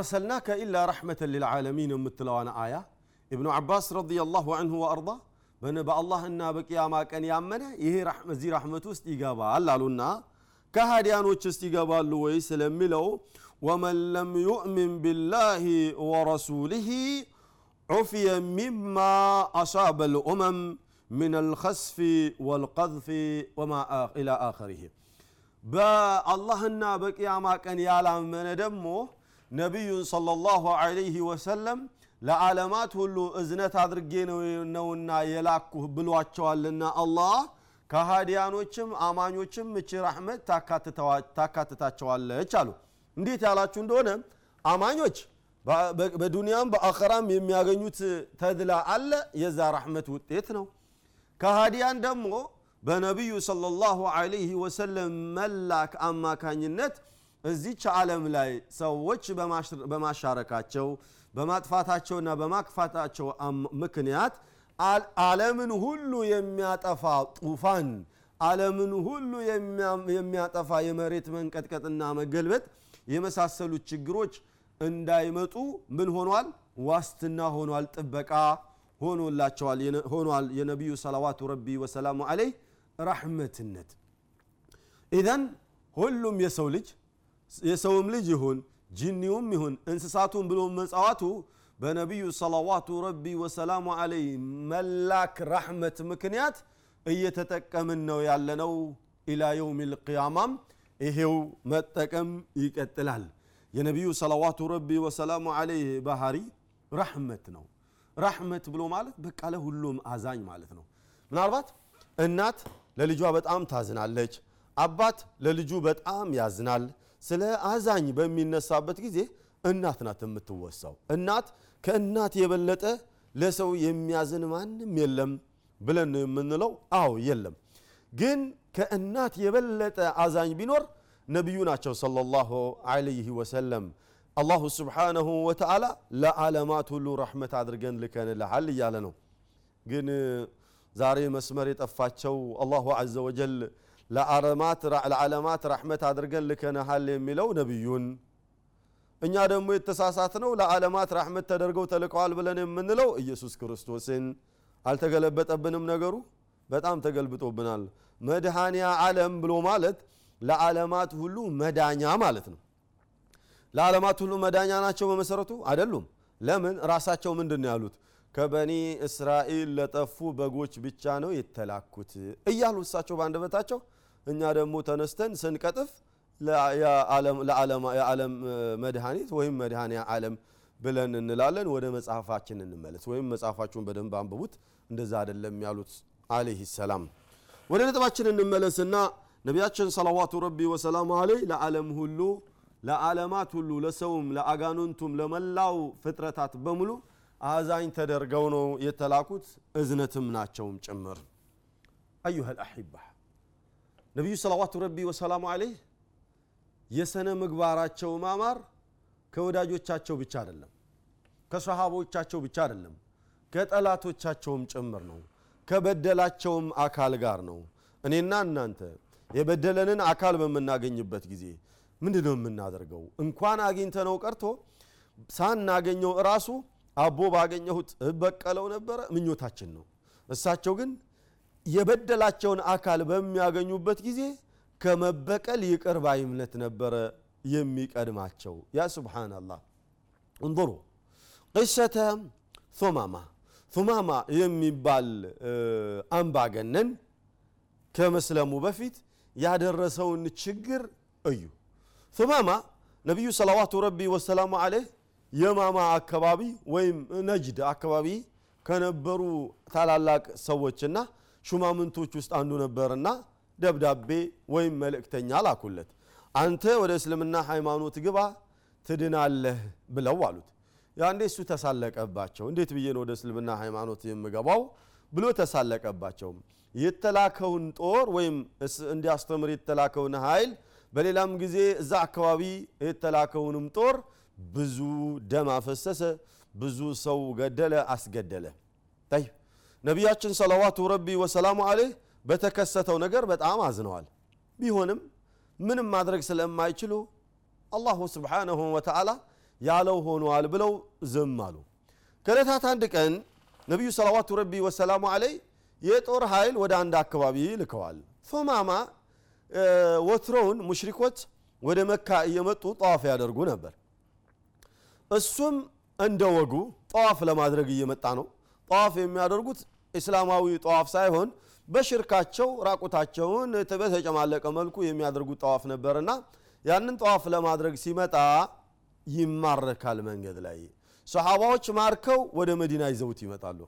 ተመልሰን መተናል ወማ አርሰልናከ ኢላ ረሕመተን ልልዓለሚን የምትለዋን አያ ኢብኑ ዓባስ ረዲየላሁ አንሁ ወአርዳ በአላህና በቅያማ ቀን ያመነ ይሄ እዚህ ረሕመት ውስጥ ይገባል አሉና ከሃዲያኖች ውስጥ ይገባሉ ወይ ስለሚለው ወመን ለም ዩእምን ቢላህ ወረሱሊህ ዑፍየ ሚማ አሳበ ልኡመም ምን አልኸስፊ ወልቀዝፊ ወማ ኢላ አኸሪህ በአላህና በቅያማ ቀን ያላመነ ደግሞ ነቢዩን ሰለላሁ ዐለይሂ ወሰለም ለዓለማት ሁሉ እዝነት አድርጌ ነውና የላኩህ ብሏቸዋልና አላህ ከሃዲያኖችም አማኞችም እቺ ራሕመት ታካትታቸዋለች አሉ። እንዴት ያላችሁ እንደሆነ አማኞች በዱንያም በአኸራም የሚያገኙት ተድላ አለ የዛ ራሕመት ውጤት ነው። ከሃዲያን ደግሞ በነቢዩ ሰለላሁ ዐለይሂ ወሰለም መላክ አማካኝነት እዚች ዓለም ላይ ሰዎች በማሻረካቸው በማጥፋታቸውና በማክፋታቸው ምክንያት ዓለምን ሁሉ የሚያጠፋ ጡፋን ዓለምን ሁሉ የሚያጠፋ የመሬት መንቀጥቀጥና መገልበጥ የመሳሰሉት ችግሮች እንዳይመጡ ምን ሆኗል? ዋስትና ሆኗል ጥበቃ ሆኖላቸዋል። ሆኗል። የነቢዩ ሰለዋቱ ረቢ ወሰላሙ አለይህ ራሕመትነት ኢዘን ሁሉም የሰው ልጅ የሰውም ልጅ ይሁን ጂኒውም ይሁን እንስሳቱን ብሎ መጽዋቱ በነቢዩ ሰለዋቱ ረቢ ወሰላሙ አለይ መላክ ራሕመት ምክንያት እየተጠቀምን ነው ያለነው ኢላ የውም ልቅያማም ይሄው መጠቀም ይቀጥላል። የነቢዩ ሰለዋቱ ረቢ ወሰላሙ አለይህ ባህሪ ራሕመት ነው። ራሕመት ብሎ ማለት በቃ ለሁሉም አዛኝ ማለት ነው። ምናልባት እናት ለልጇ በጣም ታዝናለች አባት ለልጁ በጣም ያዝናል ስለ አዛኝ በሚነሳበት ጊዜ እናት ናት የምትወሳው። እናት ከእናት የበለጠ ለሰው የሚያዝን ማንም የለም ብለን የምንለው አዎ የለም። ግን ከእናት የበለጠ አዛኝ ቢኖር ነቢዩ ናቸው ሰለላሁ ዐለይሂ ወሰለም አላሁ ስብሓነሁ ወተዓላ ለዓለማት ሁሉ ረሕመት አድርገን ልከንልሃል እያለ ነው። ግን ዛሬ መስመር የጠፋቸው አላሁ ዐዘ ወጀል ለዓለማት ረሕመት አድርገን ልከንሃል የሚለው ነቢዩን። እኛ ደግሞ የተሳሳት ነው ለዓለማት ረሕመት ተደርገው ተልቀዋል ብለን የምንለው ኢየሱስ ክርስቶስን። አልተገለበጠብንም ነገሩ? በጣም ተገልብጦብናል። መድኃኒያ ዓለም ብሎ ማለት ለዓለማት ሁሉ መዳኛ ማለት ነው። ለዓለማት ሁሉ መዳኛ ናቸው በመሰረቱ? አይደሉም። ለምን? ራሳቸው ምንድን ያሉት? ከበኒ እስራኤል ለጠፉ በጎች ብቻ ነው የተላኩት እያሉ እሳቸው በአንደበታቸው እኛ ደግሞ ተነስተን ስንቀጥፍ የዓለም መድኃኒት ወይም መድኃኒያ ዓለም ብለን እንላለን። ወደ መጽሐፋችን እንመለስ። ወይም መጽሐፋችሁን በደንብ አንብቡት። እንደዛ አይደለም ያሉት አለህ ሰላም። ወደ ነጥባችን እንመለስና ነቢያችን ሰለዋቱ ረቢ ወሰላሙ አለይ ለዓለም ሁሉ ለዓለማት ሁሉ ለሰውም ለአጋኑንቱም ለመላው ፍጥረታት በሙሉ አዛኝ ተደርገው ነው የተላኩት። እዝነትም ናቸውም ጭምር። አዩሃ ልአሒባ ነቢዩ ሰለዋቱ ረቢ ወሰላሙ አለይህ የሰነ ምግባራቸው ማማር ከወዳጆቻቸው ብቻ አይደለም ከሰሃቦቻቸው ብቻ አይደለም ከጠላቶቻቸውም ጭምር ነው ከበደላቸውም አካል ጋር ነው። እኔና እናንተ የበደለንን አካል በምናገኝበት ጊዜ ምንድን ነው የምናደርገው? እንኳን አግኝተነው ቀርቶ ሳናገኘው እራሱ አቦ ባገኘሁት እበቀለው ነበረ ምኞታችን ነው። እሳቸው ግን የበደላቸውን አካል በሚያገኙበት ጊዜ ከመበቀል ይቅር ባይነት ነበረ የሚቀድማቸው። ያ ስብሓናላህ እንظሩ ቅሰተ ثማማ ثማማ የሚባል አምባገነን ከመስለሙ በፊት ያደረሰውን ችግር እዩ። ثማማ ነቢዩ ሰላዋቱ ረቢ ወሰላሙ አለህ የማማ አካባቢ ወይም ነጅድ አካባቢ ከነበሩ ታላላቅ ሰዎችና ሹማምንቶች ውስጥ አንዱ ነበርና ደብዳቤ ወይም መልእክተኛ ላኩለት። አንተ ወደ እስልምና ሃይማኖት ግባ ትድናለህ ብለው አሉት። ያንዴ እሱ ተሳለቀባቸው? እንዴት ብዬ ነው ወደ እስልምና ሃይማኖት የምገባው ብሎ ተሳለቀባቸው የተላከውን ጦር ወይም እንዲያስተምር የተላከውን ኃይል በሌላም ጊዜ እዛ አካባቢ የተላከውንም ጦር ብዙ ደም አፈሰሰ ብዙ ሰው ገደለ አስገደለ። ይ ነቢያችን ሰለዋቱ ረቢ ወሰላሙ አለህ በተከሰተው ነገር በጣም አዝነዋል። ቢሆንም ምንም ማድረግ ስለማይችሉ አላሁ ስብሓነሁ ወተዓላ ያለው ሆኗል ብለው ዝም አሉ። ከዕለታት አንድ ቀን ነቢዩ ሰለዋቱ ረቢ ወሰላሙ አለይ የጦር ኃይል ወደ አንድ አካባቢ ልከዋል። ሶማማ ወትሮውን ሙሽሪኮች ወደ መካ እየመጡ ጠዋፍ ያደርጉ ነበር። እሱም እንደ ወጉ ጠዋፍ ለማድረግ እየመጣ ነው። ጠዋፍ የሚያደርጉት እስላማዊ ጠዋፍ ሳይሆን በሽርካቸው ራቁታቸውን በተጨማለቀ መልኩ የሚያደርጉት ጠዋፍ ነበርና ያንን ጠዋፍ ለማድረግ ሲመጣ ይማረካል መንገድ ላይ። ሰሓባዎች ማርከው ወደ መዲና ይዘውት ይመጣሉ።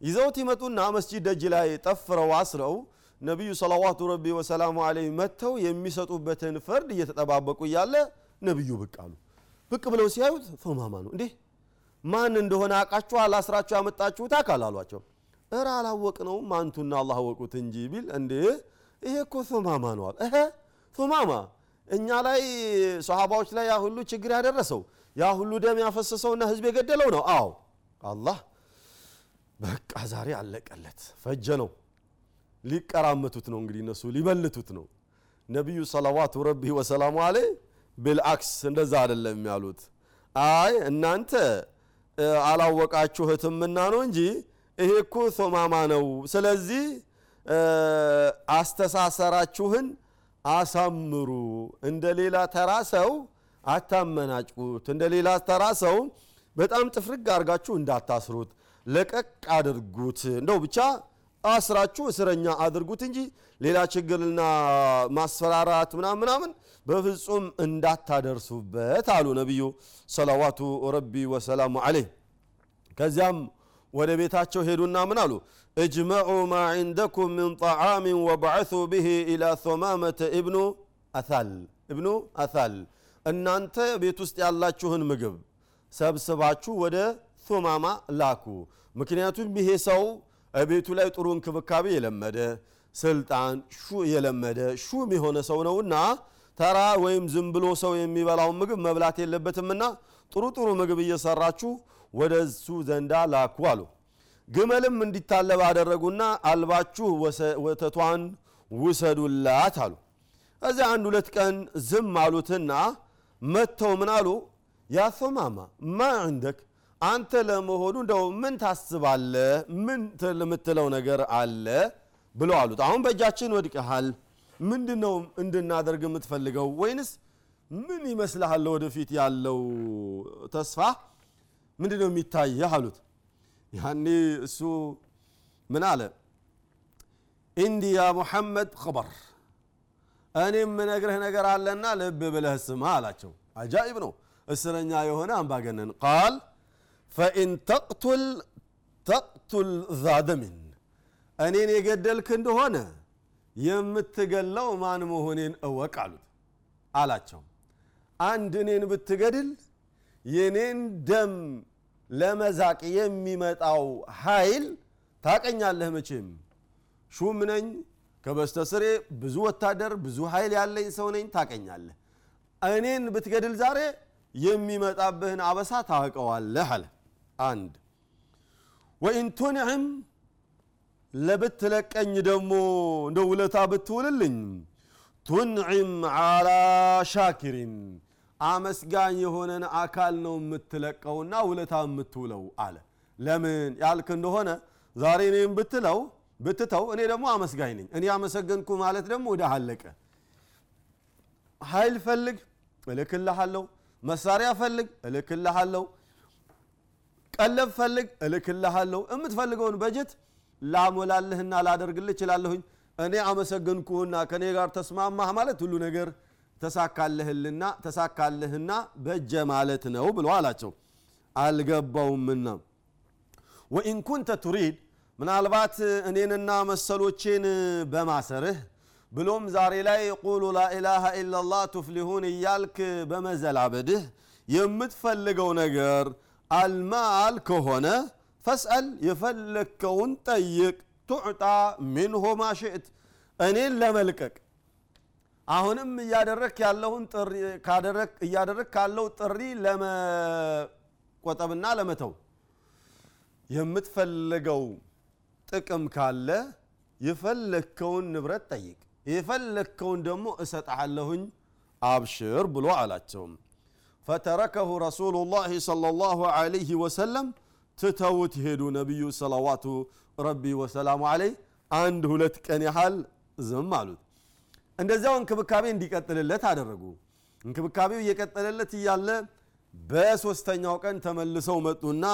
ይዘውት ይመጡና መስጂድ ደጅ ላይ ጠፍረው አስረው ነቢዩ ሰለዋቱ ረቢ ወሰላሙ አለይህ መጥተው የሚሰጡበትን ፍርድ እየተጠባበቁ እያለ ነቢዩ ብቅ አሉ። ብቅ ብለው ሲያዩት ሶማማ ነው። እንዴ! ማን እንደሆነ አቃችሁ አላስራችሁ ያመጣችሁት አካል አሏቸው እረ አላወቅነውም አንቱና አላህ ወቁት እንጂ ቢል እንዴ? ይሄ እኮ ነው አለ። እህ ሶማማ እኛ ላይ ሰሃባዎች ላይ ያ ሁሉ ችግር ያደረሰው ያ ሁሉ ደም ያፈሰሰውና ህዝብ የገደለው ነው። አዎ አላህ በቃ ዛሬ አለቀለት ፈጀ ነው። ሊቀራመቱት ነው እንግዲህ እነሱ ሊበልቱት ነው። ነቢዩ ሰለዋቱ ረቢ ወሰላሙ አለ ብልአክስ እንደዛ አይደለም ያሉት። አይ እናንተ አላወቃችሁትምና ነው እንጂ ይሄ እኮ ሶማማ ነው። ስለዚህ አስተሳሰራችሁን አሳምሩ። እንደ ሌላ ተራ ሰው አታመናጭቁት እንደ ሌላ ተራ ሰው በጣም ጥፍርግ አድርጋችሁ እንዳታስሩት። ለቀቅ አድርጉት። እንደው ብቻ አስራችሁ እስረኛ አድርጉት እንጂ ሌላ ችግርና ማስፈራራት ምናምን ምናምን በፍጹም እንዳታደርሱበት አሉ ነቢዩ ሰለዋቱ ረቢ ወሰላሙ አለይህ። ከዚያም ወደ ቤታቸው ሄዱና ምን አሉ? እጅመዑ ማ ዕንደኩም ምን ጣዓምን ወበዐሱ ብሂ ኢላ ሶማመተ እብኑ አሳል። እብኑ አሳል እናንተ ቤት ውስጥ ያላችሁን ምግብ ሰብስባችሁ ወደ ሶማማ ላኩ። ምክንያቱም ይሄ ሰው ቤቱ ላይ ጥሩ እንክብካቤ የለመደ ስልጣን የለመደ ሹም የሆነ ሰው ነውና ተራ ወይም ዝም ብሎ ሰው የሚበላውን ምግብ መብላት የለበትምና ጥሩ ጥሩ ምግብ እየሰራችሁ ወደ እሱ ዘንዳ ላኩ አሉ። ግመልም እንዲታለብ አደረጉና አልባችሁ ወተቷን ውሰዱላት አሉ። እዚያ አንድ ሁለት ቀን ዝም አሉትና መጥተው ምን አሉ? ያ ማ ዕንደክ አንተ ለመሆኑ እንደው ምን ታስባለ ምን የምትለው ነገር አለ? ብለው አሉት። አሁን በእጃችን ወድቀሃል። ምንድን ነው እንድናደርግ የምትፈልገው? ወይንስ ምን ይመስልሃል ወደፊት ያለው ተስፋ ምንድን ነው የሚታየህ አሉት ያኔ እሱ ምን አለ? እንዲ ያ ሙሐመድ ኸበር እኔ የምነግርህ ነገር አለና ልብ ብለህ ስማ አላቸው። አጃኢብ ነው። እስረኛ የሆነ አምባገነን ቃል ፈኢን ተቅቱል ተቅቱል ዛደሚን እኔን የገደልክ እንደሆነ የምትገለው ማን መሆኔን እወቅ አሉት አላቸው። አንድ እኔን ብትገድል የኔን ደም ለመዛቅ የሚመጣው ኃይል ታቀኛለህ መቼም? ሹም ነኝ ከበስተስሬ ብዙ ወታደር ብዙ ኃይል ያለኝ ሰው ነኝ ታቀኛለህ። እኔን ብትገድል ዛሬ የሚመጣብህን አበሳ ታውቀዋለህ አለ። አንድ ወኢን ለብትለቀኝ ደግሞ እንደ ውለታ ብትውልልኝ ቱንዕም ዓላ ሻኪሪን አመስጋኝ የሆነን አካል ነው የምትለቀውና ውለታ የምትውለው አለ። ለምን ያልክ እንደሆነ ዛሬ እኔም ብትለው ብትተው እኔ ደግሞ አመስጋኝ ነኝ። እኔ አመሰገንኩ ማለት ደግሞ ወደ አለቀ። ኃይል ፈልግ እልክልሃለሁ። መሳሪያ ፈልግ እልክልሃለሁ። ቀለብ ፈልግ እልክልሃለሁ። የምትፈልገውን በጀት ላሞላልህና ላደርግልህ እችላለሁኝ። እኔ አመሰገንኩህና ከእኔ ጋር ተስማማህ ማለት ሁሉ ነገር ተሳካልህልና ተሳካልህና በጀ ማለት ነው ብሎ አላቸው። አልገባውምና። ወኢን ኩንተ ቱሪድ ምናልባት እኔንና መሰሎቼን በማሰርህ ብሎም ዛሬ ላይ ቁሉ ላኢላሃ ኢላላህ ቱፍሊሁን እያልክ በመዘላበድህ የምትፈልገው ነገር አልማል ከሆነ ፈስአል የፈለግከውን ጠይቅ ቱዕጣ ሚንሁ ማሽእት እኔን ለመልቀቅ አሁንም እያደረክ ያለውን እያደረክ ካለው ጥሪ ለመቆጠብና ለመተው። የምትፈልገው ጥቅም ካለ የፈለግከውን ንብረት ጠይቅ የፈለግከውን ደግሞ እሰጥሃለሁኝ አብሽር ብሎ አላቸው። ፈተረከሁ ረሱሉ ላህ صለ ላሁ አለይህ ወሰለም ትተውት ሄዱ ነቢዩ ሰለዋቱ ረቢ ወሰላሙ አለይህ አንድ ሁለት ቀን ያህል ዝም አሉት እንደዚያው እንክብካቤ እንዲቀጥልለት አደረጉ። እንክብካቤው እየቀጠለለት እያለ በሶስተኛው ቀን ተመልሰው መጡና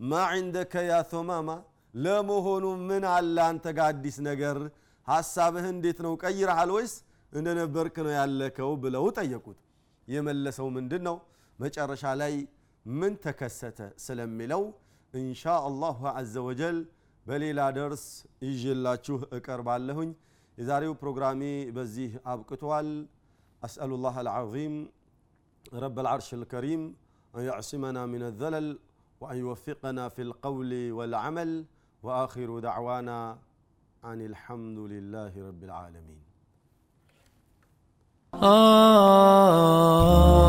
ማ ዕንደከ ያ ቶማማ ለመሆኑ ምን አለ አንተ ጋር አዲስ ነገር? ሐሳብህ እንዴት ነው? ቀይረሃል ወይስ እንደነበርክ ነው ያለከው? ብለው ጠየቁት። የመለሰው ምንድን ነው መጨረሻ ላይ ምን ተከሰተ ስለሚለው እንሻ አላሁ አዘ ወጀል በሌላ ደርስ ይዤላችሁ እቀርባለሁኝ የዛሬው ፕሮግራሜ በዚህ አብቅቷል أسأل الله العظيم رب العرش الكريم أن يعصمنا من الذلل وأن يوفقنا في القول والعمل وآخر دعوانا عن الحمد لله رب العالمين آه